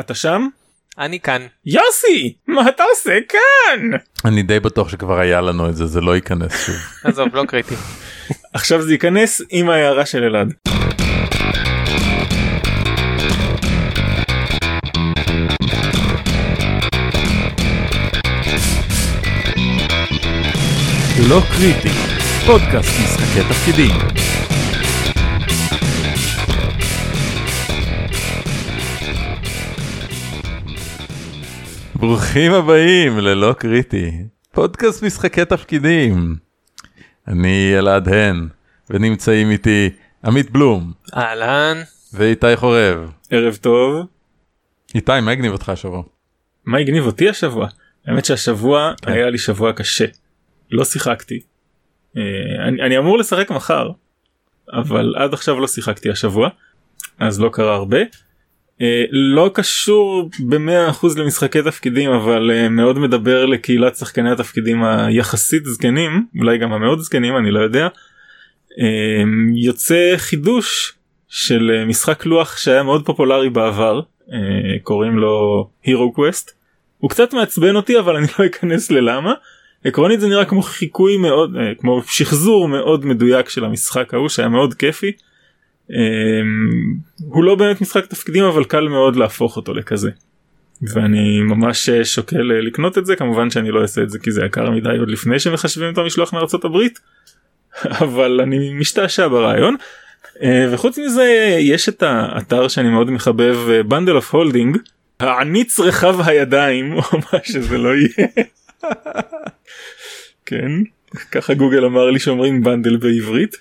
אתה שם? אני כאן. יוסי! מה אתה עושה כאן? אני די בטוח שכבר היה לנו את זה, זה לא ייכנס שוב. עזוב, לא קריטי. עכשיו זה ייכנס עם ההערה של אלעד. לא קריטי, פודקאסט משחקי תפקידים. ברוכים הבאים ללא קריטי, פודקאסט משחקי תפקידים. אני אלעד הן, ונמצאים איתי עמית בלום אהלן. ואיתי חורב. ערב טוב. איתי, מה הגניב אותך השבוע? מה הגניב אותי השבוע? האמת שהשבוע היה לי שבוע קשה. לא שיחקתי. אה, אני, אני אמור לשחק מחר, אבל עד עכשיו לא שיחקתי השבוע, אז לא קרה הרבה. אה, לא קשור במאה אחוז למשחקי תפקידים אבל אה, מאוד מדבר לקהילת שחקני התפקידים היחסית זקנים אולי גם המאוד זקנים אני לא יודע. אה, יוצא חידוש של משחק לוח שהיה מאוד פופולרי בעבר קוראים לו הירו קווסט. הוא קצת מעצבן אותי אבל אני לא אכנס ללמה. עקרונית זה נראה כמו חיקוי מאוד כמו שחזור מאוד מדויק של המשחק ההוא שהיה מאוד כיפי. אמ, הוא לא באמת משחק תפקידים אבל קל מאוד להפוך אותו לכזה. ואני ממש אה, שוקל אה, לקנות את זה כמובן שאני לא אעשה את זה כי זה יקר מדי עוד לפני שמחשבים את המשלוח מארצות הברית אבל אני משתעשע ברעיון אה, וחוץ מזה יש את האתר שאני מאוד מחבב בנדל אוף הולדינג העניץ רחב הידיים או מה שזה לא יהיה. כן ככה גוגל אמר לי שאומרים בנדל בעברית.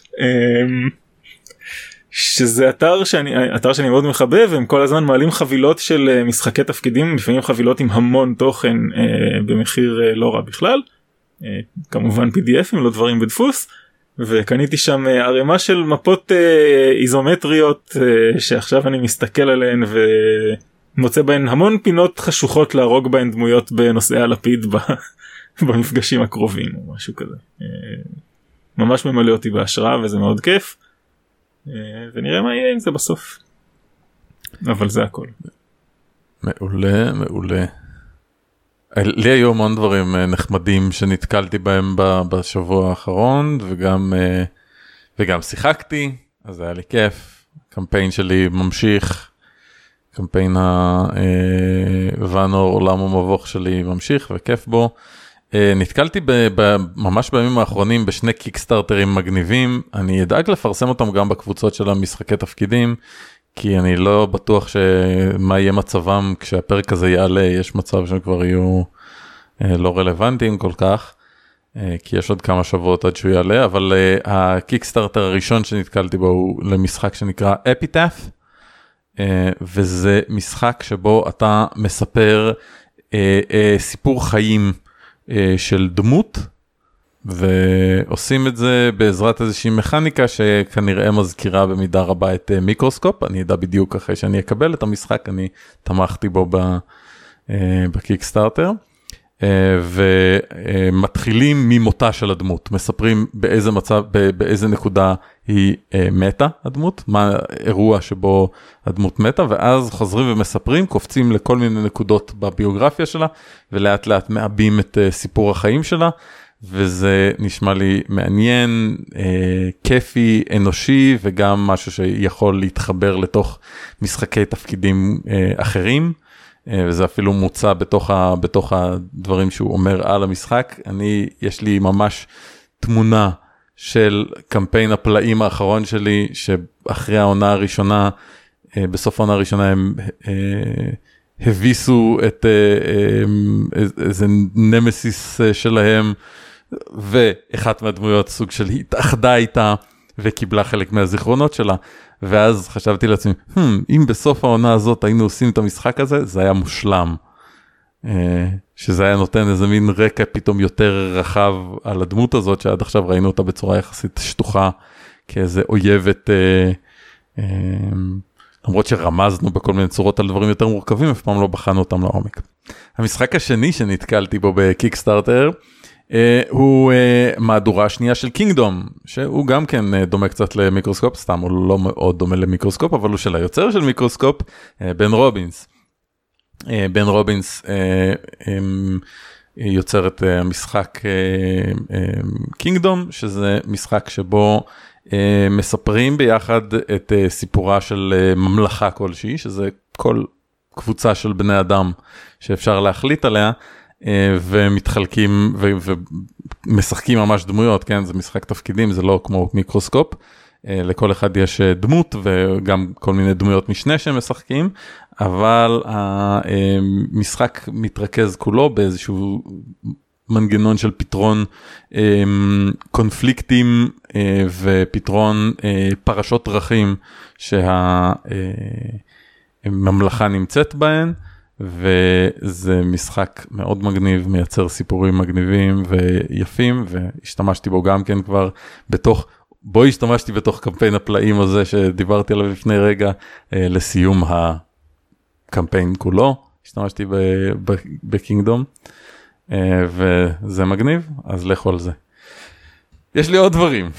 שזה אתר שאני אתר שאני מאוד מחבב הם כל הזמן מעלים חבילות של אה, משחקי תפקידים לפעמים חבילות עם המון תוכן אה, במחיר אה, לא רע בכלל אה, כמובן pdfים לא דברים בדפוס וקניתי שם אה, ערימה של מפות אה, איזומטריות אה, שעכשיו אני מסתכל עליהן ומוצא בהן המון פינות חשוכות להרוג בהן דמויות בנושאי הלפיד במפגשים הקרובים או משהו כזה. אה, ממש ממלא אותי בהשראה וזה מאוד כיף. אה, ונראה מה יהיה עם זה בסוף. אבל זה הכל. מעולה מעולה. לי היו המון דברים אה, נחמדים שנתקלתי בהם בשבוע האחרון וגם אה, וגם שיחקתי אז היה לי כיף קמפיין שלי ממשיך קמפיין הוואנור עולם המבוך שלי ממשיך וכיף בו. אה, נתקלתי ממש בימים האחרונים בשני קיקסטארטרים מגניבים, אני אדאג לפרסם אותם גם בקבוצות של המשחקי תפקידים, כי אני לא בטוח שמה יהיה מצבם כשהפרק הזה יעלה, יש מצב שהם כבר יהיו אה, לא רלוונטיים כל כך, אה, כי יש עוד כמה שבועות עד שהוא יעלה, אבל הקיקסטארטר הראשון שנתקלתי בו הוא למשחק שנקרא אפיטף, וזה משחק שבו אתה מספר סיפור חיים. אה, של דמות ועושים את זה בעזרת איזושהי מכניקה שכנראה מזכירה במידה רבה את אה, מיקרוסקופ אני אדע בדיוק אחרי שאני אקבל את המשחק אני תמכתי בו אה, בקיקסטארטר. ומתחילים ממותה של הדמות מספרים באיזה מצב באיזה נקודה היא מתה הדמות מה אירוע שבו הדמות מתה ואז חוזרים ומספרים קופצים לכל מיני נקודות בביוגרפיה שלה ולאט לאט מעבים את סיפור החיים שלה וזה נשמע לי מעניין כיפי אנושי וגם משהו שיכול להתחבר לתוך משחקי תפקידים אחרים. אה, וזה אפילו מוצע בתוך, ה, בתוך הדברים שהוא אומר על המשחק. אני, יש לי ממש תמונה של קמפיין הפלאים האחרון שלי, שאחרי העונה הראשונה, אה, בסוף העונה הראשונה הם אה, הביסו את איזה נמסיס שלהם, ואחת מהדמויות סוג של התאחדה איתה וקיבלה חלק מהזיכרונות שלה. ואז חשבתי לעצמי, hmm, אם בסוף העונה הזאת היינו עושים את המשחק הזה, זה היה מושלם. אה, שזה היה נותן איזה מין רקע פתאום יותר רחב על הדמות הזאת, שעד עכשיו ראינו אותה בצורה יחסית שטוחה, כאיזה אויבת, אה, אה, למרות שרמזנו בכל מיני צורות על דברים יותר מורכבים, אף פעם לא בחנו אותם לעומק. המשחק השני שנתקלתי בו בקיקסטארטר, הוא uh, מהדורה שנייה של קינגדום שהוא גם כן uh, דומה קצת למיקרוסקופ סתם הוא לא מאוד דומה למיקרוסקופ אבל הוא של היוצר של מיקרוסקופ בן רובינס. אה, בן רובינס אה, יוצר את אה, המשחק קינגדום, שזה משחק שבו מספרים ביחד את סיפורה של ממלכה כלשהי, שזה כל קבוצה של בני אדם שאפשר להחליט עליה. ומתחלקים ומשחקים ממש דמויות, כן, זה משחק תפקידים, זה לא כמו מיקרוסקופ. אה, לכל אחד יש אה, דמות וגם כל מיני דמויות משנה שהם משחקים, אבל המשחק מתרכז כולו באיזשהו מנגנון של פתרון אה, קונפליקטים ופתרון פרשות דרכים שהממלכה נמצאת בהן. וזה משחק מאוד מגניב, מייצר סיפורים מגניבים ויפים, והשתמשתי בו גם כן כבר בתוך בו השתמשתי בתוך קמפיין הפלאים הזה שדיברתי עליו לפני רגע אה, לסיום הקמפיין כולו, השתמשתי ב Kingdom אה, וזה מגניב, אז לכו על זה. יש לי עוד דברים.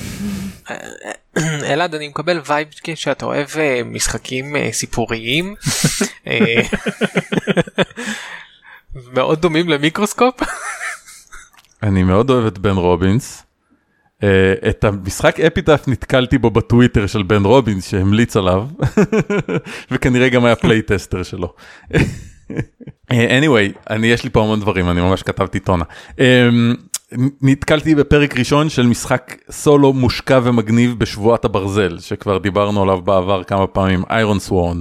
אלעד אני מקבל vibe שאתה אוהב אה, משחקים סיפוריים מאוד דומים למיקרוסקופ. אני מאוד אוהב את בן רובינס. את המשחק Epitaph נתקלתי בו בטוויטר של בן רובינס שהמליץ עליו וכנראה גם היה playtester שלו. אה, anyway, אני יש לי פה המון דברים, אני ממש כתבתי טונה. Um, נתקלתי בפרק ראשון של משחק סולו מושקע ומגניב בשבועת הברזל, שכבר דיברנו עליו בעבר כמה פעמים, Ironsworn.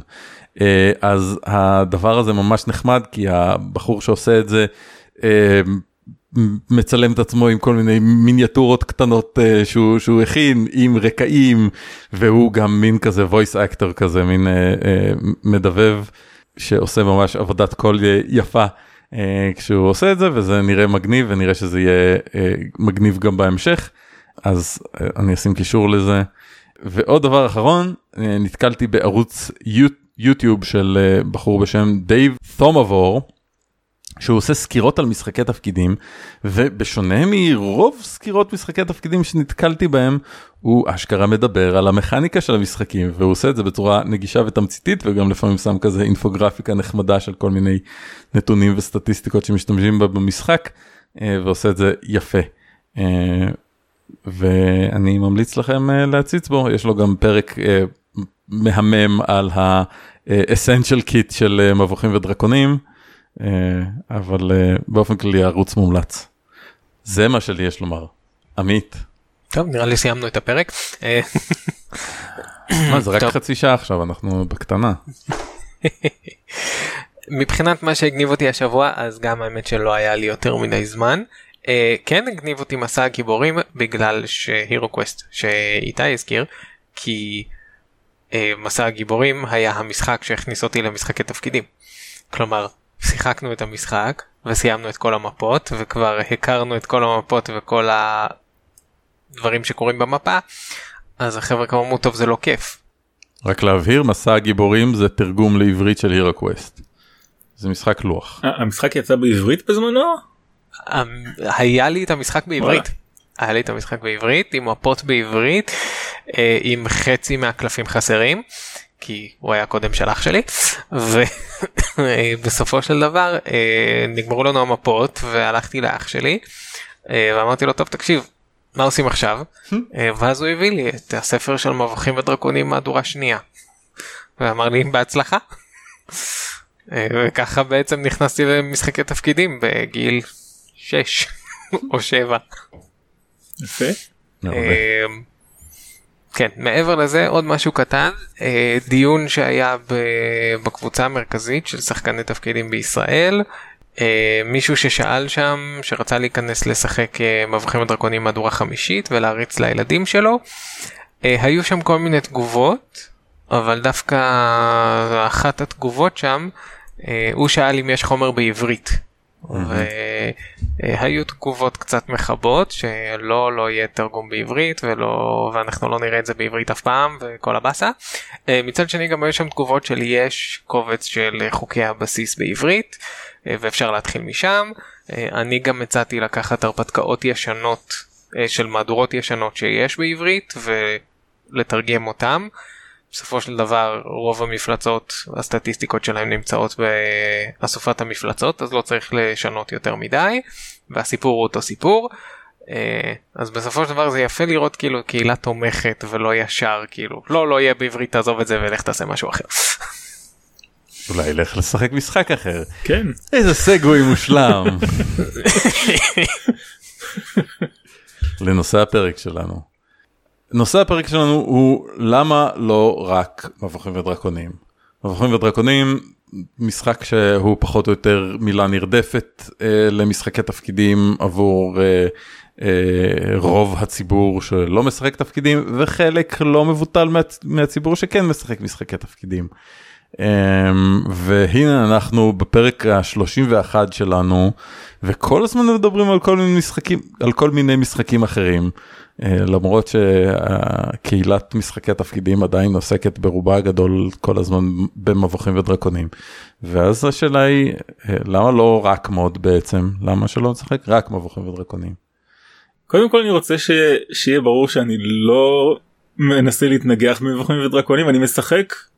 Uh, אז הדבר הזה ממש נחמד, כי הבחור שעושה את זה, uh, מצלם את עצמו עם כל מיני מיניאטורות קטנות uh, שהוא, שהוא הכין עם רקעים והוא גם מין כזה voice actor כזה מין מדבב שעושה ממש עבודת קול יפה כשהוא עושה את זה וזה נראה מגניב ונראה שזה יהיה uh, מגניב גם בהמשך אז uh, אני אשים קישור לזה. ועוד דבר אחרון uh, נתקלתי בערוץ יוטיוב של uh, בחור בשם דייב תומאבור. שהוא עושה סקירות על משחקי תפקידים ובשונה מרוב סקירות משחקי תפקידים שנתקלתי בהם הוא אשכרה מדבר על המכניקה של המשחקים והוא עושה את זה בצורה נגישה ותמציתית וגם לפעמים שם כזה אינפוגרפיקה נחמדה של כל מיני נתונים וסטטיסטיקות שמשתמשים בה במשחק אה, ועושה את זה יפה. אה, ואני ממליץ לכם אה, להציץ בו יש לו גם פרק מהמם על ה-essential kit של מבוכים ודרקונים. אה, אבל אה, באופן כללי ערוץ מומלץ. זה מה שלי יש לומר. עמית. טוב נראה לי סיימנו את הפרק. אה, מה זה רק חצי שעה עכשיו אנחנו בקטנה. מבחינת מה שהגניב אותי השבוע אז גם האמת שלא היה לי יותר מדי זמן. Uh, כן הגניב אותי מסע הגיבורים בגלל שהירו קווסט שאיתי הזכיר כי uh, מסע הגיבורים היה המשחק שהכניס אותי למשחקי תפקידים. כלומר שיחקנו את המשחק וסיימנו את כל המפות וכבר הכרנו את כל המפות וכל הדברים שקורים במפה אז החבר'ה כבר אמרו טוב זה לא כיף. רק להבהיר מסע הגיבורים זה תרגום לעברית של הירו קווסט. זה משחק לוח. אה, המשחק יצא בעברית בזמנו? אמ, היה לי את המשחק בעברית. היה לי את המשחק בעברית עם מפות בעברית אה, עם חצי מהקלפים חסרים כי הוא היה קודם של אח שלי ובסופו של דבר אה, נגמרו לנו המפות והלכתי לאח שלי אה, ואמרתי לו טוב תקשיב מה עושים עכשיו? אה, ואז הוא הביא לי את הספר של מבוכים ודרקונים מהדורה שנייה. ואמר לי בהצלחה. וככה בעצם נכנסתי למשחקי תפקידים בגיל 6 או 7. יפה. כן מעבר לזה עוד משהו קטן אה, דיון שהיה בקבוצה המרכזית של שחקני תפקידים בישראל. אה, מישהו ששאל שם שרצה להיכנס לשחק אה, מבוכים ודרקונים מהדורה חמישית ולהריץ לילדים שלו. היו שם כל מיני תגובות אבל דווקא אחת התגובות שם הוא שאל אם יש חומר בעברית והיו תגובות קצת מכבות שלא לא יהיה תרגום בעברית ולא ואנחנו לא נראה את זה בעברית אף פעם וכל הבאסה. אה, מצד שני גם היו שם תגובות של יש קובץ של חוקי הבסיס בעברית אה, ואפשר להתחיל משם. אה, אני גם הצעתי לקחת הרפתקאות ישנות של מהדורות ישנות שיש בעברית ולתרגם אותם. בסופו של דבר רוב המפלצות הסטטיסטיקות שלהם נמצאות באסופת המפלצות אז לא צריך לשנות יותר מדי והסיפור הוא אותו סיפור. אה, אז בסופו של דבר זה יפה לראות כאילו קהילה תומכת ולא ישר כאילו לא לא יהיה בעברית תעזוב את זה ולך תעשה משהו אחר. אולי לך לשחק משחק אחר. כן. איזה סגווי מושלם. לנושא הפרק שלנו. נושא הפרק שלנו הוא למה לא רק מבוכים ודרקונים. מבוכים ודרקונים משחק שהוא פחות או יותר מילה נרדפת אה, למשחקי תפקידים עבור אה, אה, רוב הציבור שלא משחק תפקידים וחלק לא מבוטל מה, מהציבור שכן משחק משחקי תפקידים. Um, והנה אנחנו בפרק ה-31 שלנו וכל הזמן מדברים על כל מיני משחקים על כל מיני משחקים אחרים uh, למרות שקהילת משחקי התפקידים עדיין עוסקת ברובה הגדול כל הזמן במבוכים ודרקונים. ואז השאלה היא uh, למה לא רק מוד בעצם למה שלא נשחק רק מבוכים ודרקונים. קודם כל אני רוצה ש... שיהיה ברור שאני לא מנסה להתנגח במבוכים ודרקונים אני משחק אה,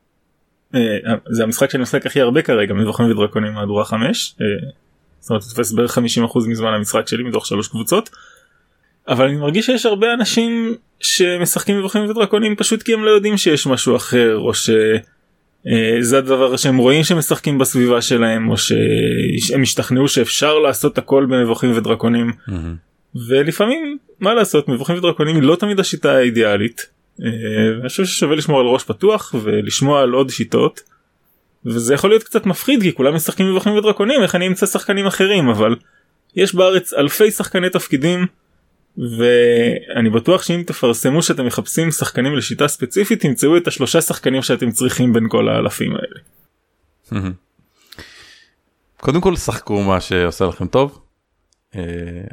זה המשחק שאני משחק הכי הרבה כרגע מבוכים ודרקונים מהדורה 5 אה, זאת אומרת תופס בערך 50% מזמן המשחק שלי מתוך שלוש קבוצות. אבל אני מרגיש שיש הרבה אנשים שמשחקים מבוכים ודרקונים פשוט כי הם לא יודעים שיש משהו אחר או שזה הדבר שהם רואים שמשחקים בסביבה שלהם או שהם השתכנעו שאפשר לעשות הכל במבוכים ודרקונים mm-hmm. ולפעמים מה לעשות מבוכים ודרקונים היא לא תמיד השיטה האידיאלית אה, אני חושב ששווה לשמור על ראש פתוח ולשמוע על עוד שיטות. וזה יכול להיות קצת מפחיד כי כולם משחקים מבוכים ודרקונים איך אני אמצא שחקנים אחרים אבל יש בארץ אלפי שחקני תפקידים ואני בטוח שאם תפרסמו שאתם מחפשים שחקנים לשיטה ספציפית תמצאו את השלושה שחקנים שאתם צריכים בין כל האלפים האלה. קודם כל שחקו מה שעושה לכם טוב אה,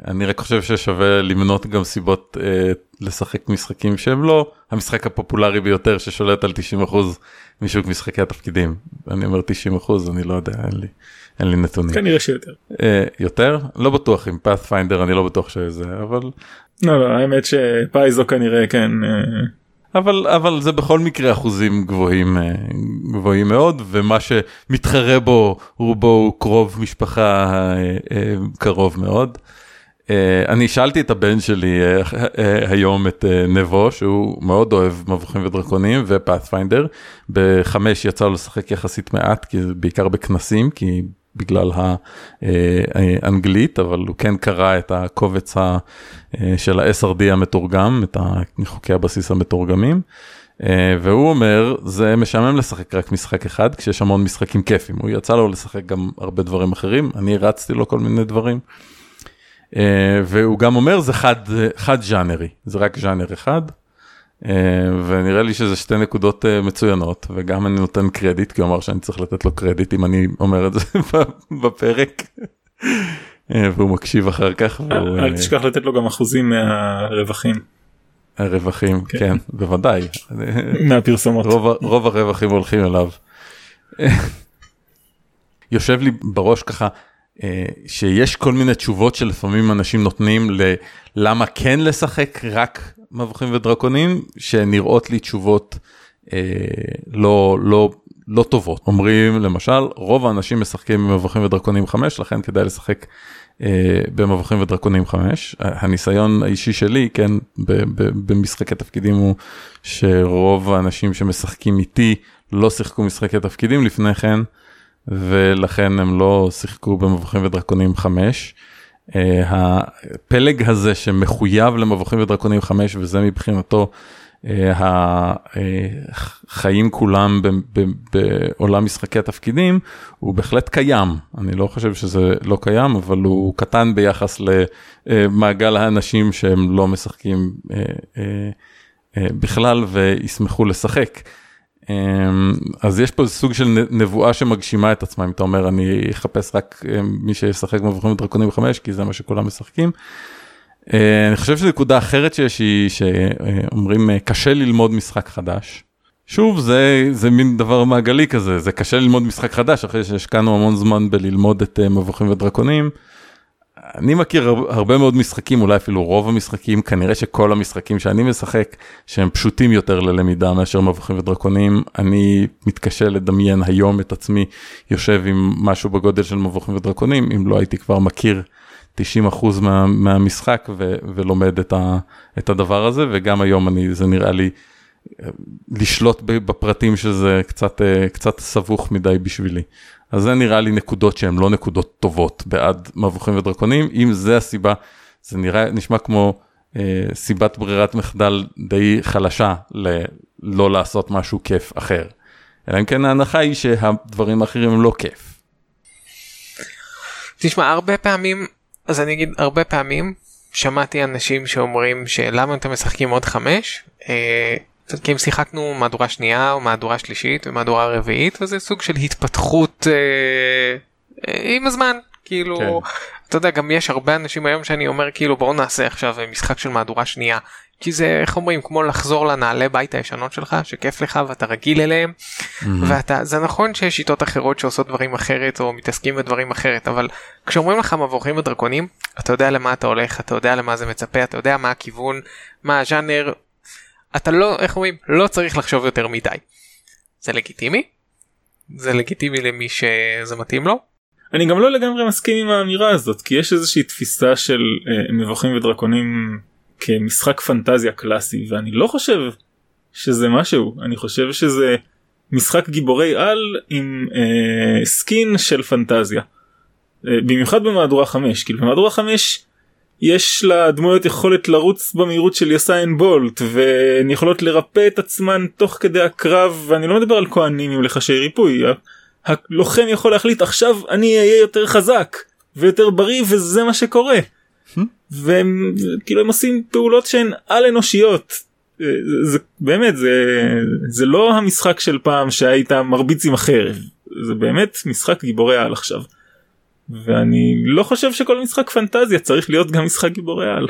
אני רק חושב ששווה למנות גם סיבות אה, לשחק משחקים שהם לא המשחק הפופולרי ביותר ששולט על 90% משוק משחקי התפקידים. אני אומר 90% אני לא יודע אין לי, אין לי נתונים. כנראה שיותר. אה, יותר? לא בטוח עם pathfinder אני לא בטוח שזה אבל. לא לא האמת שפייזו כנראה כן. אבל אבל זה בכל מקרה אחוזים גבוהים גבוהים מאוד ומה שמתחרה בו רובו הוא קרוב משפחה קרוב מאוד. אני שאלתי את הבן שלי היום את נבו שהוא מאוד אוהב מבוכים ודרקונים ופאת'פיינדר בחמש יצא לו לשחק יחסית מעט כי זה בעיקר בכנסים כי בגלל האנגלית אבל הוא כן קרא את הקובץ של ה-SRD המתורגם את חוקי הבסיס המתורגמים. והוא אומר זה משעמם לשחק רק משחק אחד כשיש המון משחקים כיפים הוא יצא לו לשחק גם הרבה דברים אחרים אני רצתי לו כל מיני דברים. והוא גם אומר זה חד חד ז'אנרי זה רק ז'אנר אחד. אה, ונראה לי שזה שתי נקודות אה, מצוינות וגם אני נותן קרדיט כי הוא אמר שאני צריך לתת לו קרדיט אם אני אומר את זה בפרק. אה, והוא מקשיב אחר כך. אל תשכח לתת לו גם אחוזים מהרווחים. הרווחים כן, כן בוודאי. מהפרסומות. רוב, רוב הרווחים הולכים אליו. יושב לי בראש ככה שיש כל מיני תשובות שלפעמים אנשים נותנים ללמה כן לשחק רק מבוכים ודרקונים שנראות לי תשובות אה, לא לא לא טובות. אומרים למשל רוב האנשים משחקים במבוכים ודרקונים 5 לכן כדאי לשחק אה, במבוכים ודרקונים 5 הניסיון האישי שלי כן במשחקי תפקידים הוא שרוב האנשים שמשחקים איתי לא שיחקו משחקי תפקידים לפני כן ולכן הם לא שיחקו במבוכים ודרקונים 5. Uh, הפלג הזה שמחויב למבוכים ודרקונים 5 וזה מבחינתו uh, החיים כולם ב- ב- בעולם משחקי התפקידים הוא בהחלט קיים אני לא חושב שזה לא קיים אבל הוא קטן ביחס למעגל האנשים שהם לא משחקים uh, uh, uh, בכלל וישמחו לשחק. אמ, אז יש פה סוג של נבואה שמגשימה את עצמה אם אתה אומר אני אחפש רק אמ, מי שישחק מבוכים ודרקונים 5 כי זה מה שכולם משחקים. אה, אני חושב שנקודה אחרת שיש היא שאומרים אה, קשה ללמוד משחק חדש. שוב זה זה מין דבר מעגלי כזה זה קשה ללמוד משחק חדש אחרי שהשקענו המון זמן בללמוד את אה, מבוכים ודרקונים. אני מכיר הר- הרבה מאוד משחקים, אולי אפילו רוב המשחקים, כנראה שכל המשחקים שאני משחק, שהם פשוטים יותר ללמידה מאשר מבוכים ודרקונים, אני מתקשה לדמיין היום את עצמי יושב עם משהו בגודל של מבוכים ודרקונים, אם לא הייתי כבר מכיר 90% מה, מהמשחק ו, ולומד את, ה, את הדבר הזה, וגם היום אני, זה נראה לי לשלוט בפרטים שזה קצת, אה, קצת סבוך מדי בשבילי. אז זה נראה לי נקודות שהן לא נקודות טובות בעד מבוכים ודרקונים, אם זה הסיבה, זה נראה, נשמע כמו אה, סיבת ברירת מחדל די חלשה ללא לעשות משהו כיף אחר. אלא אם כן ההנחה היא שהדברים האחרים הם לא כיף. תשמע הרבה פעמים אז אני אגיד הרבה פעמים שמעתי אנשים שאומרים שלמה אתם משחקים עוד חמש אה, כי אם שיחקנו מהדורה שנייה או מהדורה שלישית ומהדורה רביעית וזה סוג של התפתחות אה, אה, עם הזמן. כאילו כן. אתה יודע גם יש הרבה אנשים היום שאני אומר כאילו בואו נעשה עכשיו משחק של מהדורה שנייה. כי זה איך אומרים כמו לחזור לנעלי בית הישנות שלך שכיף לך ואתה רגיל אליהם. ואתה זה נכון שיש שיטות אחרות שעושות דברים אחרת או מתעסקים בדברים אחרת אבל כשאומרים לך מבוכים ודרקונים אתה יודע למה אתה הולך אתה יודע למה זה מצפה אתה יודע מה הכיוון מה הז'אנר אתה לא איך אומרים לא צריך לחשוב יותר מדי. זה לגיטימי? זה לגיטימי למי שזה מתאים לו? אני גם לא לגמרי מסכים עם האמירה הזאת כי יש איזושהי תפיסה של אה, מבוכים ודרקונים כמשחק פנטזיה קלאסי ואני לא חושב שזה משהו אני חושב שזה משחק גיבורי על עם אה, סקין של פנטזיה. אה, במיוחד במהדורה 5 כי במהדורה 5 יש לדמויות יכולת לרוץ במהירות של יוסיין בולט והן יכולות לרפא את עצמן תוך כדי הקרב ואני לא מדבר על כהנים עם לחשי ריפוי הלוחם יכול להחליט עכשיו אני אהיה יותר חזק ויותר בריא וזה מה שקורה. והם כאילו הם עושים פעולות שהן על אנושיות. אה, זה באמת זה זה לא המשחק של פעם שהיית מרביץ עם החרב זה באמת משחק גיבורי על עכשיו. ואני לא חושב שכל משחק פנטזיה צריך להיות גם משחק גיבורי על.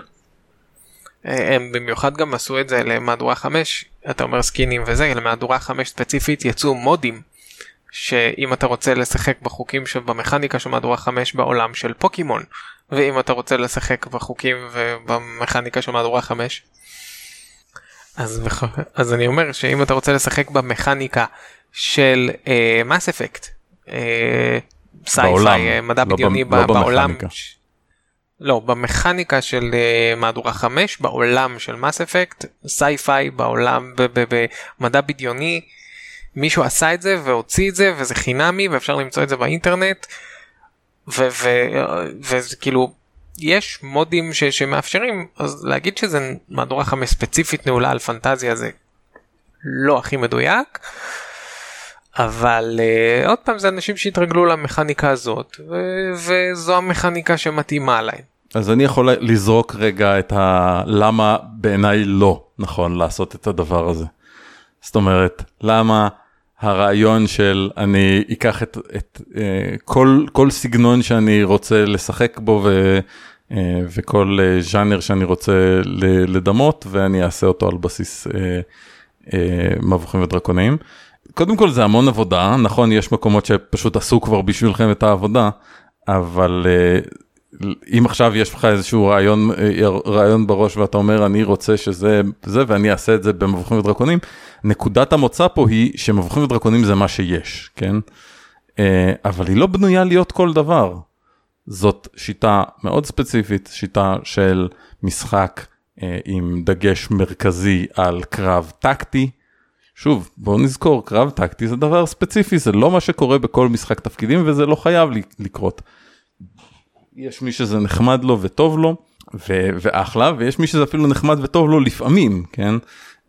אה, הם במיוחד גם עשו את זה למהדורה 5 אתה אומר סקינים וזה למהדורה 5 ספציפית יצאו מודים שאם אתה רוצה לשחק בחוקים שבמכניקה של מהדורה 5 בעולם של פוקימון ואם אתה רוצה לשחק בחוקים ובמכניקה של מהדורה 5 אז, אז אני אומר שאם אתה רוצה לשחק במכניקה של Mass Effect sci-fi אה, מדע לא בדיוני לא בעולם. לא במכניקה של אה, מהדורה 5 בעולם של Mass Effect sci-fi בעולם במדע בדיוני. מישהו עשה את זה והוציא את זה וזה חינמי ואפשר למצוא את זה באינטרנט. ו- ו- וזה כאילו יש מודים ש- שמאפשרים אז להגיד שזה מהדורה 5 ספציפית נעולה על פנטזיה זה לא הכי מדויק. אבל uh, עוד פעם זה אנשים שהתרגלו למכניקה הזאת ו- וזו המכניקה שמתאימה להם. אז אני יכול לזרוק רגע את הלמה בעיניי לא נכון לעשות את הדבר הזה. זאת אומרת, למה הרעיון של אני אקח את, את אה, כל, כל סגנון שאני רוצה לשחק בו ו, אה, וכל ז'אנר שאני רוצה לדמות ואני אעשה אותו על בסיס אה, אה, מבוכים ודרקונים. קודם כל זה המון עבודה, נכון יש מקומות שפשוט עשו כבר בשבילכם את העבודה, אבל אה, אם עכשיו יש לך איזשהו רעיון, אה, רעיון בראש ואתה אומר אני רוצה שזה זה ואני אעשה את זה במבוכים ודרקונים, נקודת המוצא פה היא שמבוכים ודרקונים זה מה שיש, כן? אה, אבל היא לא בנויה להיות כל דבר. זאת שיטה מאוד ספציפית, שיטה של משחק עם דגש מרכזי על קרב טקטי. שוב, בואו נזכור, קרב טקטי זה דבר ספציפי, זה לא מה שקורה בכל משחק תפקידים וזה לא חייב לקרות. יש מי שזה נחמד לו וטוב לו, ו- ואחלה, ויש מי שזה אפילו נחמד וטוב לו לפעמים, כן?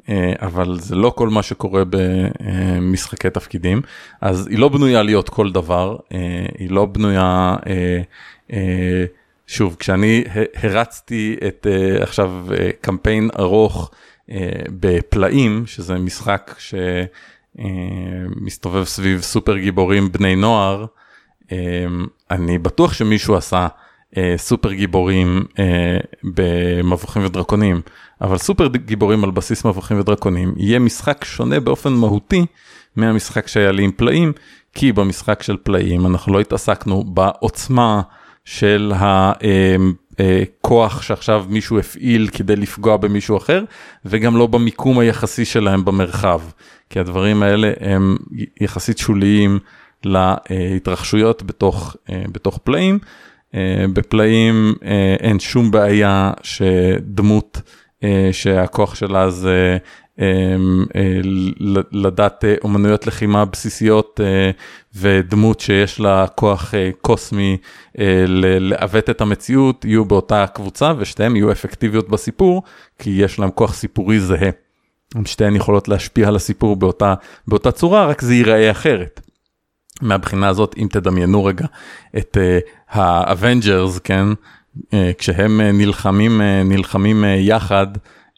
אה, אבל זה לא כל מה שקורה במשחקי תפקידים, אז היא לא בנויה להיות כל דבר, אה, היא לא בנויה, אה, אה, שוב, כשאני הרצתי את אה, עכשיו אה, קמפיין ארוך אה, בפלאים, שזה משחק שמסתובב סביב סופר גיבורים בני נוער, אה, אני בטוח שמישהו עשה אה, סופר גיבורים אה, במבוכים ודרקונים, אבל סופר גיבורים על בסיס מבוכים ודרקונים יהיה משחק שונה באופן מהותי מהמשחק שהיה לי עם פלאים, כי במשחק של פלאים אנחנו לא התעסקנו בעוצמה של הכוח שעכשיו מישהו הפעיל כדי לפגוע במישהו אחר, וגם לא במיקום היחסי שלהם במרחב, כי הדברים האלה הם יחסית שוליים להתרחשויות בתוך, בתוך פלאים. בפלאים אין שום בעיה שדמות שהכוח שלה זה אה, לדעת אה, אומנויות לחימה בסיסיות אה, ודמות שיש לה כוח קוסמי לעוות את המציאות יהיו באותה קבוצה ושתיהן יהיו אפקטיביות בסיפור כי יש להם כוח סיפורי זהה. שתיהן יכולות להשפיע על הסיפור באותה, באותה צורה רק זה ייראה אחרת. מהבחינה הזאת אם תדמיינו רגע את האבנג'רס כן כשהם נלחמים נלחמים יחד.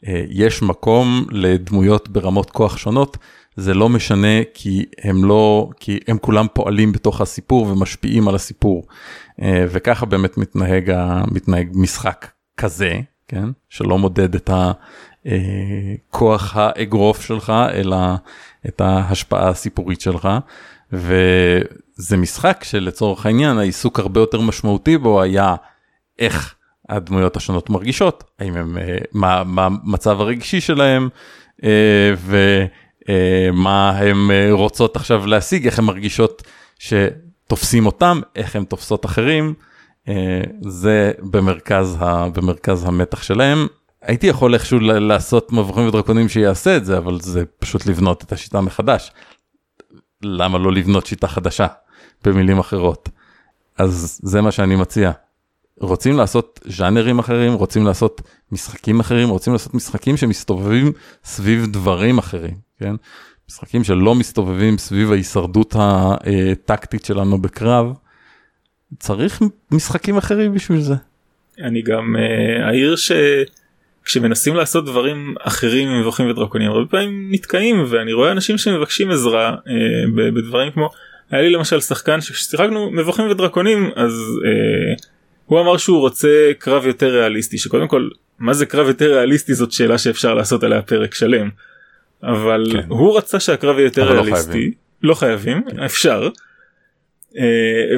אה, יש מקום לדמויות ברמות כוח שונות, זה לא משנה כי הם לא, כי הם כולם פועלים בתוך הסיפור ומשפיעים על הסיפור. אה, וככה באמת מתנהג, מתנהג משחק כזה, כן? שלא מודד את הכוח אה, האגרוף שלך, אלא את ההשפעה הסיפורית שלך. וזה משחק שלצורך העניין העיסוק הרבה יותר משמעותי בו היה איך הדמויות השונות מרגישות, האם הם, אה, מה, מה המצב הרגשי שלהם אה, ומה הן אה, רוצות עכשיו להשיג, איך הן מרגישות שתופסים אותם, איך הן תופסות אחרים, זה במרכז, ה, במרכז המתח שלהם. הייתי יכול איכשהו לעשות מבוכים ודרקונים שיעשה את זה, אבל זה פשוט לבנות את השיטה מחדש. למה לא לבנות שיטה חדשה, במילים אחרות. אז זה מה שאני מציע. רוצים לעשות ז'אנרים אחרים, רוצים לעשות משחקים אחרים, רוצים לעשות משחקים שמסתובבים סביב דברים אחרים, כן? משחקים שלא מסתובבים סביב ההישרדות הטקטית שלנו בקרב, צריך משחקים אחרים בשביל זה. אני גם אעיר uh, שכשמנסים לעשות דברים אחרים עם מבוכים ודרקונים הרבה פעמים נתקעים ואני רואה אנשים שמבקשים עזרה uh, בדברים כמו היה לי למשל שחקן ששיחקנו מבוכים ודרקונים אז uh, הוא אמר שהוא רוצה קרב יותר ריאליסטי שקודם כל מה זה קרב יותר ריאליסטי זאת שאלה שאפשר לעשות עליה פרק שלם. אבל כן. הוא רצה שהקרב יהיה יותר לא ריאליסטי לא חייבים, לא חייבים כן. אפשר. Uh,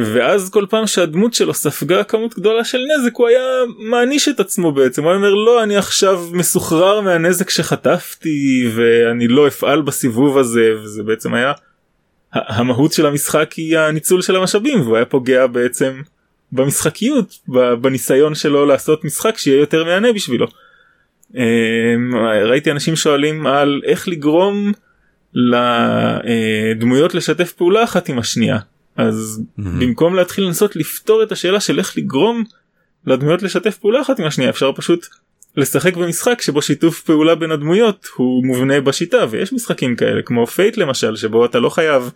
ואז כל פעם שהדמות שלו ספגה כמות גדולה של נזק הוא היה מעניש את עצמו בעצם הוא אומר לא אני עכשיו מסוחרר מהנזק שחטפתי ואני לא אפעל בסיבוב הזה וזה בעצם היה המהות של המשחק היא הניצול של המשאבים והוא היה פוגע בעצם במשחקיות בניסיון שלו לעשות משחק שיהיה יותר מהנה בשבילו. אמ, ראיתי אנשים שואלים על איך לגרום לדמויות לשתף פעולה אחת עם השנייה אז mm-hmm. במקום להתחיל לנסות לפתור את השאלה של איך לגרום לדמויות לשתף פעולה אחת עם השנייה אפשר פשוט לשחק במשחק שבו שיתוף פעולה בין הדמויות הוא מובנה בשיטה ויש משחקים כאלה כמו Fate למשל שבו אתה לא חייב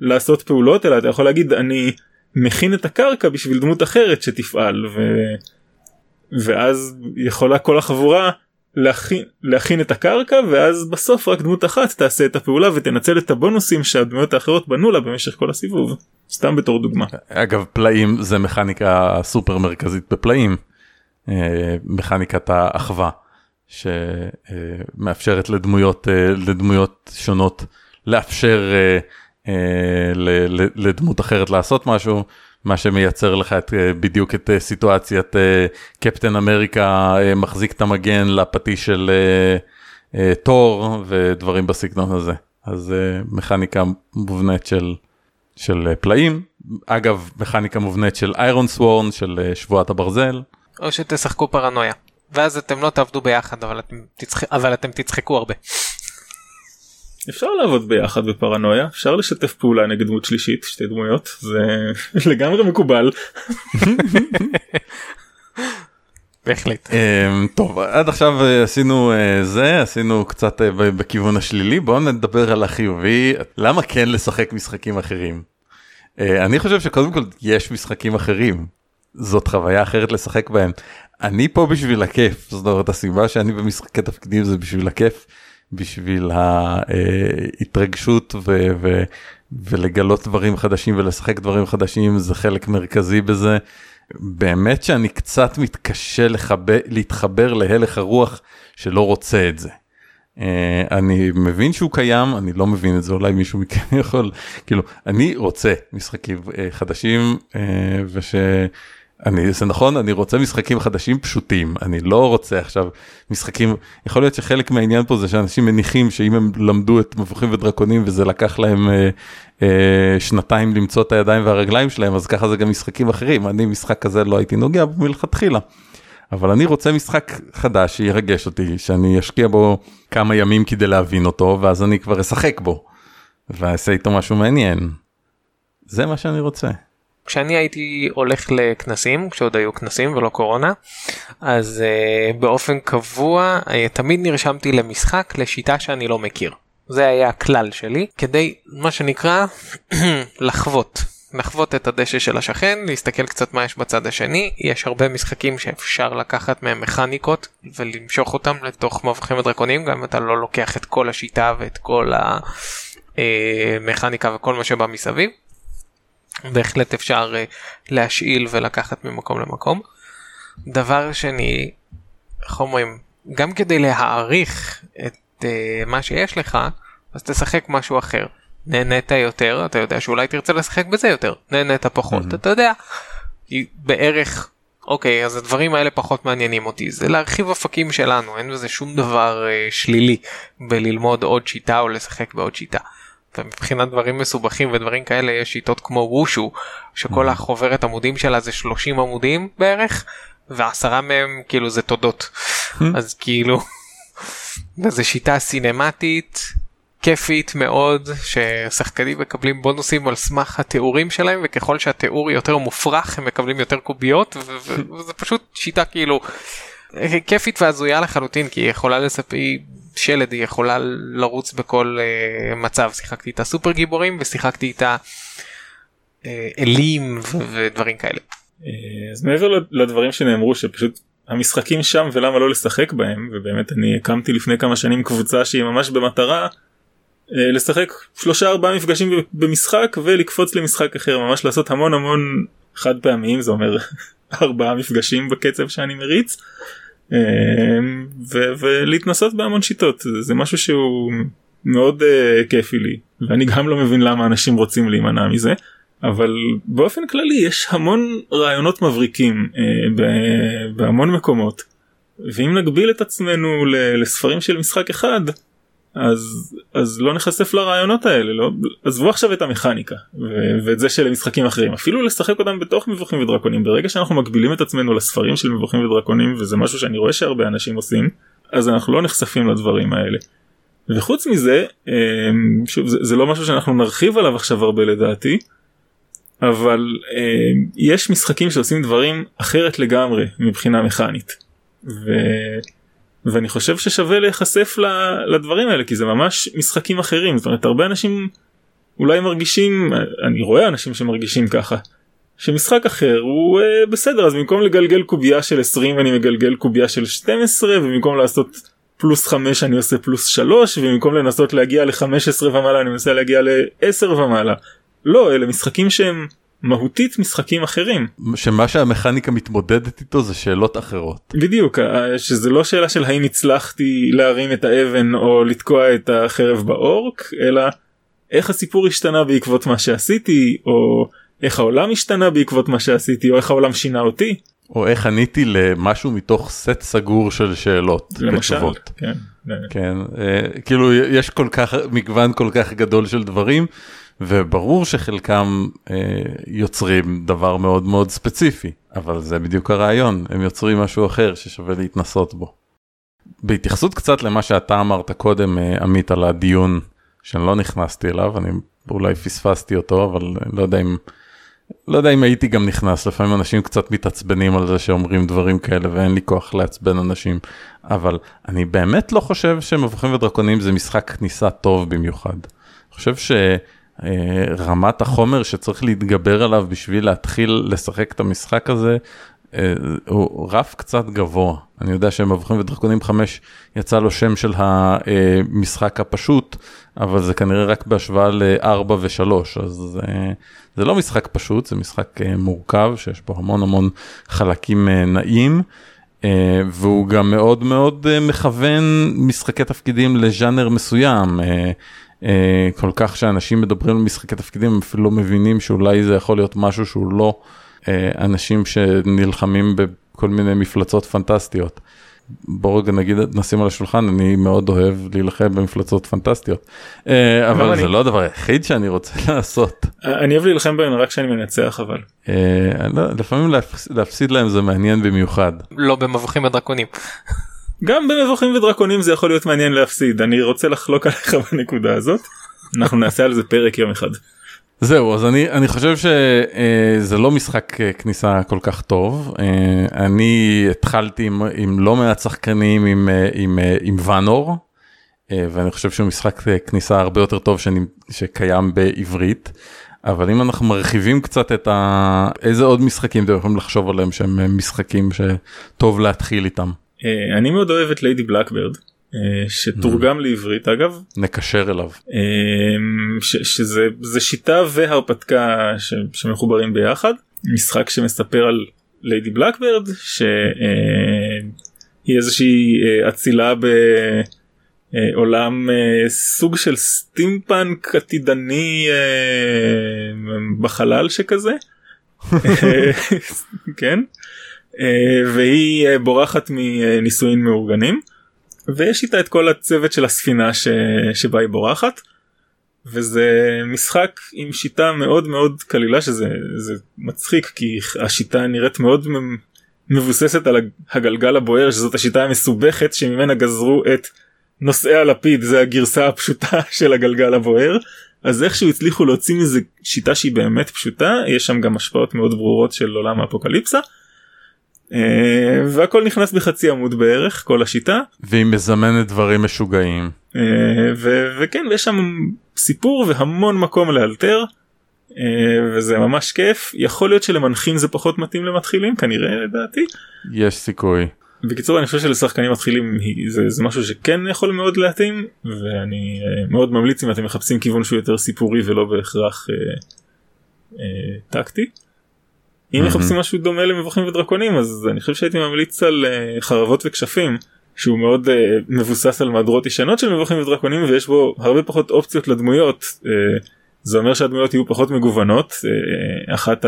לעשות פעולות אלא אתה יכול להגיד אני מכין את הקרקע בשביל דמות אחרת שתפעל ו... ואז יכולה כל החבורה להכין, להכין את הקרקע ואז בסוף רק דמות אחת תעשה את הפעולה ותנצל את הבונוסים שהדמויות האחרות בנו לה במשך כל הסיבוב סתם בתור דוגמה. אגב פלאים זה מכניקה סופר מרכזית בפלאים אה, מכניקת האחווה שמאפשרת לדמויות אה, לדמויות שונות לאפשר אה, לדמות אחרת לעשות משהו, מה שמייצר לך את, אה, בדיוק את אה, סיטואציית קפטן אמריקה מחזיק את המגן לפטיש של תור ודברים בסגנון הזה. אז מכניקה מובנית של, של פלאים, אגב מכניקה מובנית של איירון סוורן של שבועת הברזל. או שתשחקו פרנויה ואז אתם לא תעבדו ביחד אבל אתם, תצח... אבל אתם תצחקו הרבה. אפשר לעבוד ביחד בפרנויה אפשר לשתף פעולה נגד דמות שלישית שתי דמויות זה לגמרי מקובל. בהחלט. אמ, טוב עד עכשיו אה, עשינו אה, זה עשינו קצת אה, בכיוון השלילי בואו נדבר על החיובי למה כן לשחק משחקים אחרים. אני חושב שקודם כל יש משחקים אחרים זאת חוויה אחרת לשחק בהם אני פה בשביל הכיף זאת אומרת הסיבה שאני במשחקי תפקידים זה בשביל הכיף. בשביל ההתרגשות ו- ו- ולגלות דברים חדשים ולשחק דברים חדשים זה חלק מרכזי בזה. באמת שאני קצת מתקשה לחבר, להתחבר להלך הרוח שלא רוצה את זה. Uh, אני מבין שהוא קיים, אני לא מבין את זה, אולי מישהו מכם יכול, כאילו, אני רוצה משחקים uh, חדשים uh, אני זה נכון אני רוצה משחקים חדשים פשוטים אני לא רוצה עכשיו משחקים יכול להיות שחלק מהעניין פה זה שאנשים מניחים שאם הם למדו את מבוכים ודרקונים וזה לקח להם אה, אה, שנתיים למצוא את הידיים והרגליים שלהם אז ככה זה גם משחקים אחרים אני משחק כזה לא הייתי נוגע מלכתחילה. אבל אני רוצה משחק חדש שירגש אותי שאני אשקיע בו כמה ימים כדי להבין אותו ואז אני כבר אשחק בו. ואעשה איתו משהו מעניין. זה מה שאני רוצה. כשאני הייתי הולך לכנסים כשעוד היו כנסים ולא קורונה אז uh, באופן קבוע uh, תמיד נרשמתי למשחק לשיטה שאני לא מכיר. זה היה הכלל שלי כדי מה שנקרא לחוות. לחוות את הדשא של השכן להסתכל קצת מה יש בצד השני. יש הרבה משחקים שאפשר לקחת מהם מכניקות ולמשוך אותם לתוך מבוכים ודרקונים גם אם אתה לא לוקח את כל השיטה ואת כל המכניקה וכל מה שבא מסביב. בהחלט אפשר uh, להשאיל ולקחת ממקום למקום. דבר שני, איך אומרים, גם כדי להעריך את uh, מה שיש לך, אז תשחק משהו אחר. נהנית יותר, אתה יודע שאולי תרצה לשחק בזה יותר, נהנית פחות, mm-hmm. אתה יודע, בערך, אוקיי, אז הדברים האלה פחות מעניינים אותי, זה להרחיב אופקים שלנו, אין בזה שום דבר uh, שלילי בללמוד עוד שיטה או לשחק בעוד שיטה. ומבחינת דברים מסובכים ודברים כאלה יש שיטות כמו וושו שכל mm. החוברת עמודים שלה זה 30 עמודים בערך ועשרה מהם כאילו זה תודות mm. אז כאילו זה שיטה סינמטית כיפית מאוד ששחקנים מקבלים בונוסים על סמך התיאורים שלהם וככל שהתיאור יותר מופרך הם מקבלים יותר קוביות וזה פשוט שיטה כאילו כיפית והזויה לחלוטין כי היא יכולה לספר שלד היא יכולה לרוץ בכל uh, מצב שיחקתי את הסופר גיבורים ושיחקתי את האלים uh, ודברים כאלה. אה, אז מעבר לדברים שנאמרו שפשוט המשחקים שם ולמה לא לשחק בהם ובאמת אני הקמתי לפני כמה שנים קבוצה שהיא ממש במטרה uh, לשחק שלושה ארבעה מפגשים במשחק ולקפוץ למשחק אחר ממש לעשות המון המון חד פעמיים זה אומר ארבעה מפגשים בקצב שאני מריץ. אמ, ולהתנסות בהמון שיטות. זה משהו שהוא מאוד uh, כיפי לי ואני גם לא מבין למה אנשים רוצים להימנע מזה אבל באופן כללי יש המון רעיונות מבריקים uh, בהמון מקומות ואם נגביל את עצמנו לספרים של משחק אחד אז אז לא נחשף לרעיונות האלה לא עזבו עכשיו את המכניקה ו- ואת זה של משחקים אחרים אפילו לשחק אותם בתוך מבוכים ודרקונים ברגע שאנחנו מגבילים את עצמנו לספרים של מבוכים ודרקונים וזה משהו שאני רואה שהרבה אנשים עושים אז אנחנו לא נחשפים לדברים האלה. וחוץ מזה אמ, שוב זה, זה לא משהו שאנחנו נרחיב עליו עכשיו הרבה לדעתי אבל אמ, יש משחקים שעושים דברים אחרת לגמרי מבחינה מכנית. ו... ואני חושב ששווה להיחשף לדברים האלה כי זה ממש משחקים אחרים. זאת אומרת הרבה אנשים אולי מרגישים אני רואה אנשים שמרגישים ככה שמשחק אחר הוא אה, בסדר אז במקום לגלגל קובייה של 20 אני מגלגל קובייה של 12 ובמקום לעשות פלוס 5 אני עושה פלוס 3 ובמקום לנסות להגיע ל-15 ומעלה אני מנסה להגיע ל-10 ומעלה. לא אלה משחקים שהם מהותית משחקים אחרים. שמה שהמכניקה מתמודדת איתו זה שאלות אחרות. בדיוק, אה, שזה לא שאלה של האם הצלחתי להרים את האבן או לתקוע את החרב באורק, אלא איך הסיפור השתנה בעקבות מה שעשיתי, או איך העולם השתנה בעקבות מה שעשיתי, או איך העולם שינה אותי. או איך עניתי למשהו מתוך סט סגור של שאלות למשל, ותשובות. כן. כן, אה, כאילו יש כל כך מגוון כל כך גדול של דברים וברור שחלקם אה, יוצרים דבר מאוד מאוד ספציפי, אבל זה בדיוק הרעיון, הם יוצרים משהו אחר ששווה להתנסות בו. בהתייחסות קצת למה שאתה אמרת קודם, אה, עמית, על הדיון שאני לא נכנסתי אליו, אני אולי פספסתי אותו, אבל לא יודע אם, לא יודע אם הייתי גם נכנס, לפעמים אנשים קצת מתעצבנים על זה שאומרים דברים כאלה ואין לי כוח לעצבן אנשים, אבל אני באמת לא חושב שמבוכים ודרקונים זה משחק כניסה טוב במיוחד. אני חושב ש... אה, רמת החומר שצריך להתגבר עליו בשביל להתחיל לשחק את המשחק הזה אה, הוא רף קצת גבוה. אני יודע שמבוכים ודרקונים 5 יצא לו שם של המשחק הפשוט, אבל זה כנראה רק בהשוואה ל-4 ו-3, אז אה, זה לא משחק פשוט, זה משחק מורכב שיש בו המון המון חלקים נעים. והוא גם מאוד מאוד מכוון משחקי תפקידים לז'אנר מסוים. אה, כל כך שאנשים מדברים על משחקי תפקידים, הם אפילו לא מבינים שאולי זה יכול להיות משהו שהוא לא אה, אנשים שנלחמים בכל מיני מפלצות פנטסטיות. בוא רגע נגיד נשים על השולחן אני מאוד אוהב להילחם במפלצות פנטסטיות אה, אבל זה לא הדבר היחיד שאני רוצה לעשות. אני אוהב להילחם בהם רק כשאני מנצח אבל. אה, לא, לפעמים להפס- להפסיד להם זה מעניין במיוחד. לא במבוכים הדרקונים. גם במבוכים ודרקונים זה יכול להיות מעניין להפסיד אני רוצה לחלוק עליך בנקודה הזאת. אנחנו נעשה על זה פרק יום אחד. זהו אז אני אני חושב שזה לא משחק אה, כניסה כל כך טוב אה, אני התחלתי עם, עם לא מעט שחקנים עם אה, עם אה, עם ואנור אה, ואני חושב שהוא משחק אה, כניסה הרבה יותר טוב שאני, שקיים בעברית. אבל אם אנחנו מרחיבים קצת את ה... איזה עוד משחקים אתם יכולים לחשוב עליהם שהם אה, משחקים שטוב להתחיל איתם. אה, אני מאוד אוהב את ליידי בלקברד שתורגם לעברית אגב. נקשר אליו. אמ, ש, שזה זה שיטה והרפתקה ש, שמחוברים ביחד. משחק שמספר על ליידי בלקברד שהיא איזושהי אה, אצילה בעולם אה, סוג של סטימפאנק עתידני אה, בחלל שכזה. כן. אה, והיא אה, בורחת מנישואין מאורגנים. ויש איתה את כל הצוות של הספינה ש... שבה היא בורחת. וזה משחק עם שיטה מאוד מאוד קלילה שזה זה מצחיק כי השיטה נראית מאוד מבוססת על הגלגל הבוער שזאת השיטה המסובכת שממנה גזרו את נושאי הלפיד זה הגרסה הפשוטה של הגלגל הבוער אז איכשהו הצליחו להוציא מזה שיטה שהיא באמת פשוטה יש שם גם השפעות מאוד ברורות של עולם האפוקליפסה. אה, והכל נכנס בחצי עמוד בערך כל השיטה והיא מזמנת דברים משוגעים. אה, וכן ויש שם סיפור והמון מקום לאלתר אה, וזה ממש כיף יכול להיות שלמנחים זה פחות מתאים למתחילים כנראה לדעתי. יש סיכוי. בקיצור אני חושב שלשחקנים מתחילים זה, זה משהו שכן יכול מאוד להתאים ואני מאוד ממליץ אם אתם מחפשים כיוון שהוא יותר סיפורי ולא בהכרח אה, אה, טקטי. אם. מחפשים משהו דומה למבוכים ודרקונים אז אני חושב שהייתי ממליץ על אה, חרבות וכשפים שהוא מאוד אה, מבוסס על מהדורות ישנות של מבוכים ודרקונים ויש בו הרבה פחות אופציות לדמויות אה, זה אומר שהדמויות יהיו פחות מגוונות אה, אחת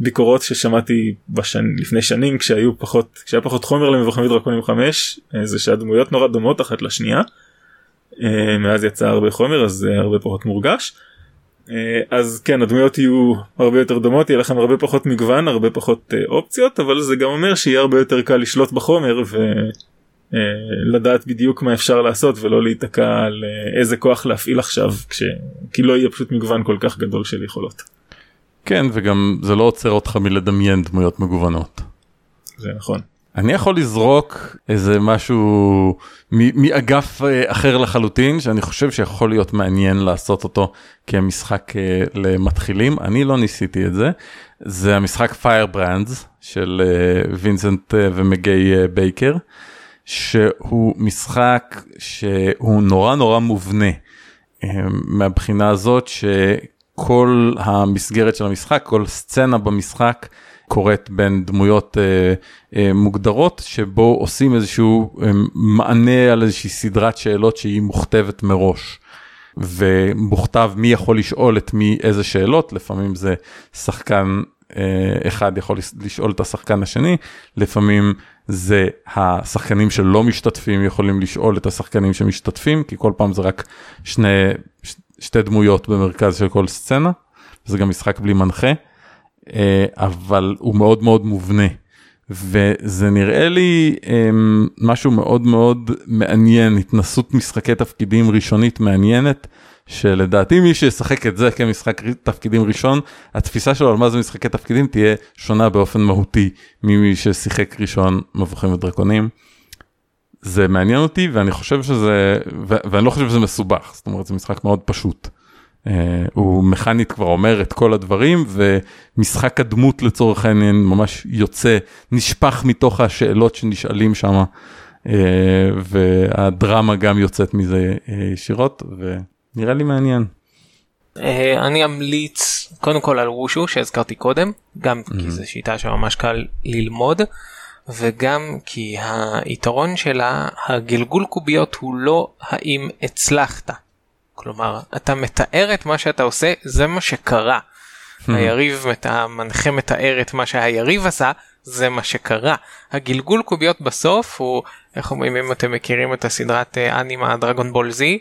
הביקורות ששמעתי בשנ... לפני שנים כשהיו פחות כשהיה פחות חומר למבוכים ודרקונים 5 אה, זה שהדמויות נורא דומות אחת לשנייה. אה, מאז יצא הרבה חומר אז זה הרבה פחות מורגש. אה, אז כן הדמויות יהיו הרבה יותר דומות יהיה לכם הרבה פחות מגוון הרבה פחות אה, אופציות אבל זה גם אומר שיהיה הרבה יותר קל לשלוט בחומר ולדעת בדיוק מה אפשר לעשות ולא להיתקע על אה, איזה כוח להפעיל עכשיו כש... כי לא יהיה פשוט מגוון כל כך גדול של יכולות. כן וגם זה לא עוצר אותך מלדמיין דמויות מגוונות. זה נכון. אני יכול לזרוק איזה משהו מאגף אה, אחר לחלוטין שאני חושב שיכול להיות מעניין לעשות אותו כמשחק אה, למתחילים. אני לא ניסיתי את זה. זה המשחק Firebrand's של וינסנט אה, ומגי בייקר שהוא משחק שהוא נורא נורא מובנה מהבחינה הזאת שכל המסגרת של המשחק כל סצנה במשחק קורית בין דמויות אה, אה, מוגדרות שבו עושים איזשהו אה, מענה על איזושהי סדרת שאלות שהיא מוכתבת מראש. ומוכתב מי יכול לשאול את מי איזה שאלות לפעמים זה שחקן אה, אחד יכול לשאול את השחקן השני לפעמים זה השחקנים שלא משתתפים יכולים לשאול את השחקנים שמשתתפים כי כל פעם זה רק שני ש- שתי דמויות במרכז של כל סצנה זה גם משחק בלי מנחה אבל הוא מאוד מאוד מובנה. וזה נראה לי אמ, משהו מאוד מאוד מעניין, התנסות משחקי תפקידים ראשונית מעניינת, שלדעתי מי שישחק את זה כמשחק תפקידים ראשון, התפיסה שלו על מה זה משחקי תפקידים תהיה שונה באופן מהותי ממי ששיחק ראשון מבוכים ודרקונים. זה מעניין אותי ואני חושב שזה, ו- ואני לא חושב שזה מסובך, זאת אומרת זה משחק מאוד פשוט. Uh, הוא מכנית כבר אומר את כל הדברים ומשחק הדמות לצורך העניין ממש יוצא נשפך מתוך השאלות שנשאלים שם uh, והדרמה גם יוצאת מזה uh, ישירות ונראה לי מעניין. אה, אני אמליץ קודם כל על וושו שהזכרתי קודם גם כי זו שיטה שממש קל ללמוד וגם כי היתרון שלה הגלגול קוביות הוא לא האם הצלחת. כלומר אתה מתאר את מה שאתה עושה זה מה שקרה. היריב מת- המנחה מתאר את מה שהיריב עשה זה מה שקרה. הגלגול קוביות בסוף הוא איך אומרים אם אתם מכירים את הסדרת אה, אנימה דרגון בול זי.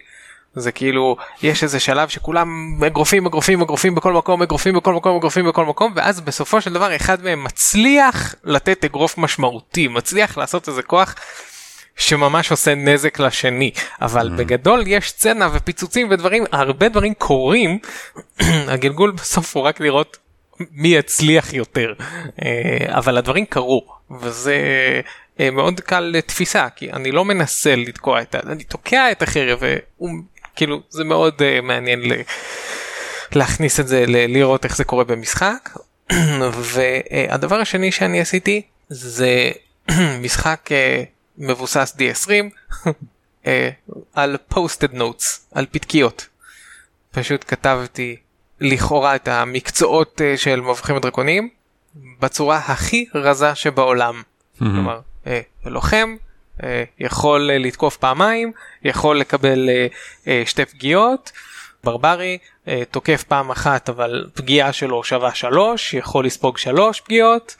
זה כאילו יש איזה שלב שכולם אגרופים אגרופים אגרופים בכל מקום אגרופים בכל מקום אגרופים בכל מקום ואז בסופו של דבר אחד מהם מצליח לתת אגרוף משמעותי מצליח לעשות איזה כוח שממש עושה נזק לשני. אבל בגדול יש סצנה ופיצוצים ודברים הרבה דברים קורים. הגלגול בסוף הוא רק לראות מי יצליח יותר. אה, אבל הדברים קרו וזה אה, מאוד קל לתפיסה כי אני לא מנסה לתקוע את ה... אני תוקע את החרב והוא כאילו זה מאוד אה, מעניין ל... להכניס את זה ל- לראות איך זה קורה במשחק. והדבר השני שאני עשיתי זה משחק מבוסס D20 אה, על posted notes על פתקיות. פשוט כתבתי לכאורה את המקצועות אה, של מבחים דרקונים בצורה הכי רזה שבעולם. כלומר אה, לוחם יכול לתקוף פעמיים יכול לקבל שתי פגיעות ברברי תוקף פעם אחת אבל פגיעה שלו שווה שלוש יכול לספוג שלוש פגיעות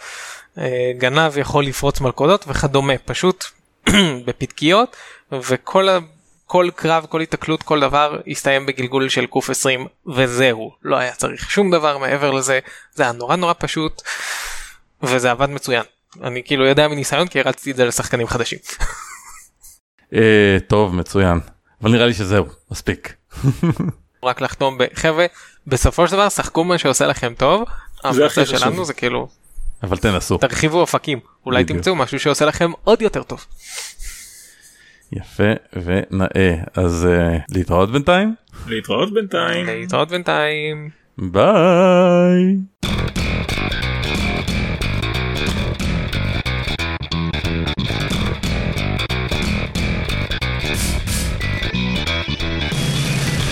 גנב יכול לפרוץ מלכודות וכדומה פשוט בפתקיות וכל ה... כל קרב כל התקלות כל דבר הסתיים בגלגול של קוף 20 וזהו לא היה צריך שום דבר מעבר לזה זה היה נורא נורא פשוט וזה עבד מצוין אני כאילו יודע מניסיון כי הרצתי את זה לשחקנים חדשים. אה, טוב מצוין אבל נראה לי שזהו מספיק. רק לחתום בחבר'ה בסופו של דבר שחקו מה שעושה לכם טוב. הכי המלצה חשוב. שלנו זה כאילו אבל תנסו. תרחיבו אופקים אולי בדיוק. תמצאו משהו שעושה לכם עוד יותר טוב. יפה ונאה אז אה, להתראות בינתיים להתראות בינתיים. להתראות בינתיים. ביי.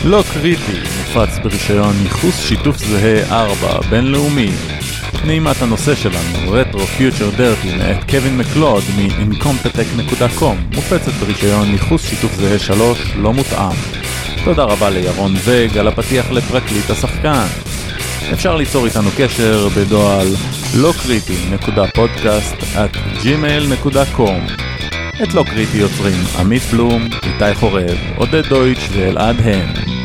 לא קריטי, מופץ ברישיון ייחוס שיתוף זהה 4 בינלאומי. נעימת הנושא שלנו, רטרו פיוטר דרטי מאת קווין מקלוד מ-incompetech.com, מופצת ברישיון ייחוס שיתוף זהה 3 לא מותאם. תודה רבה לירון וג על הפתיח לפרקליט השחקן. אפשר ליצור איתנו קשר בדואל לא קריטי נקודה פודקאסט at gmail.com את לא קריטי יוצרים עמית בלום, איתי חורב, עודד דויטש ואלעד הן.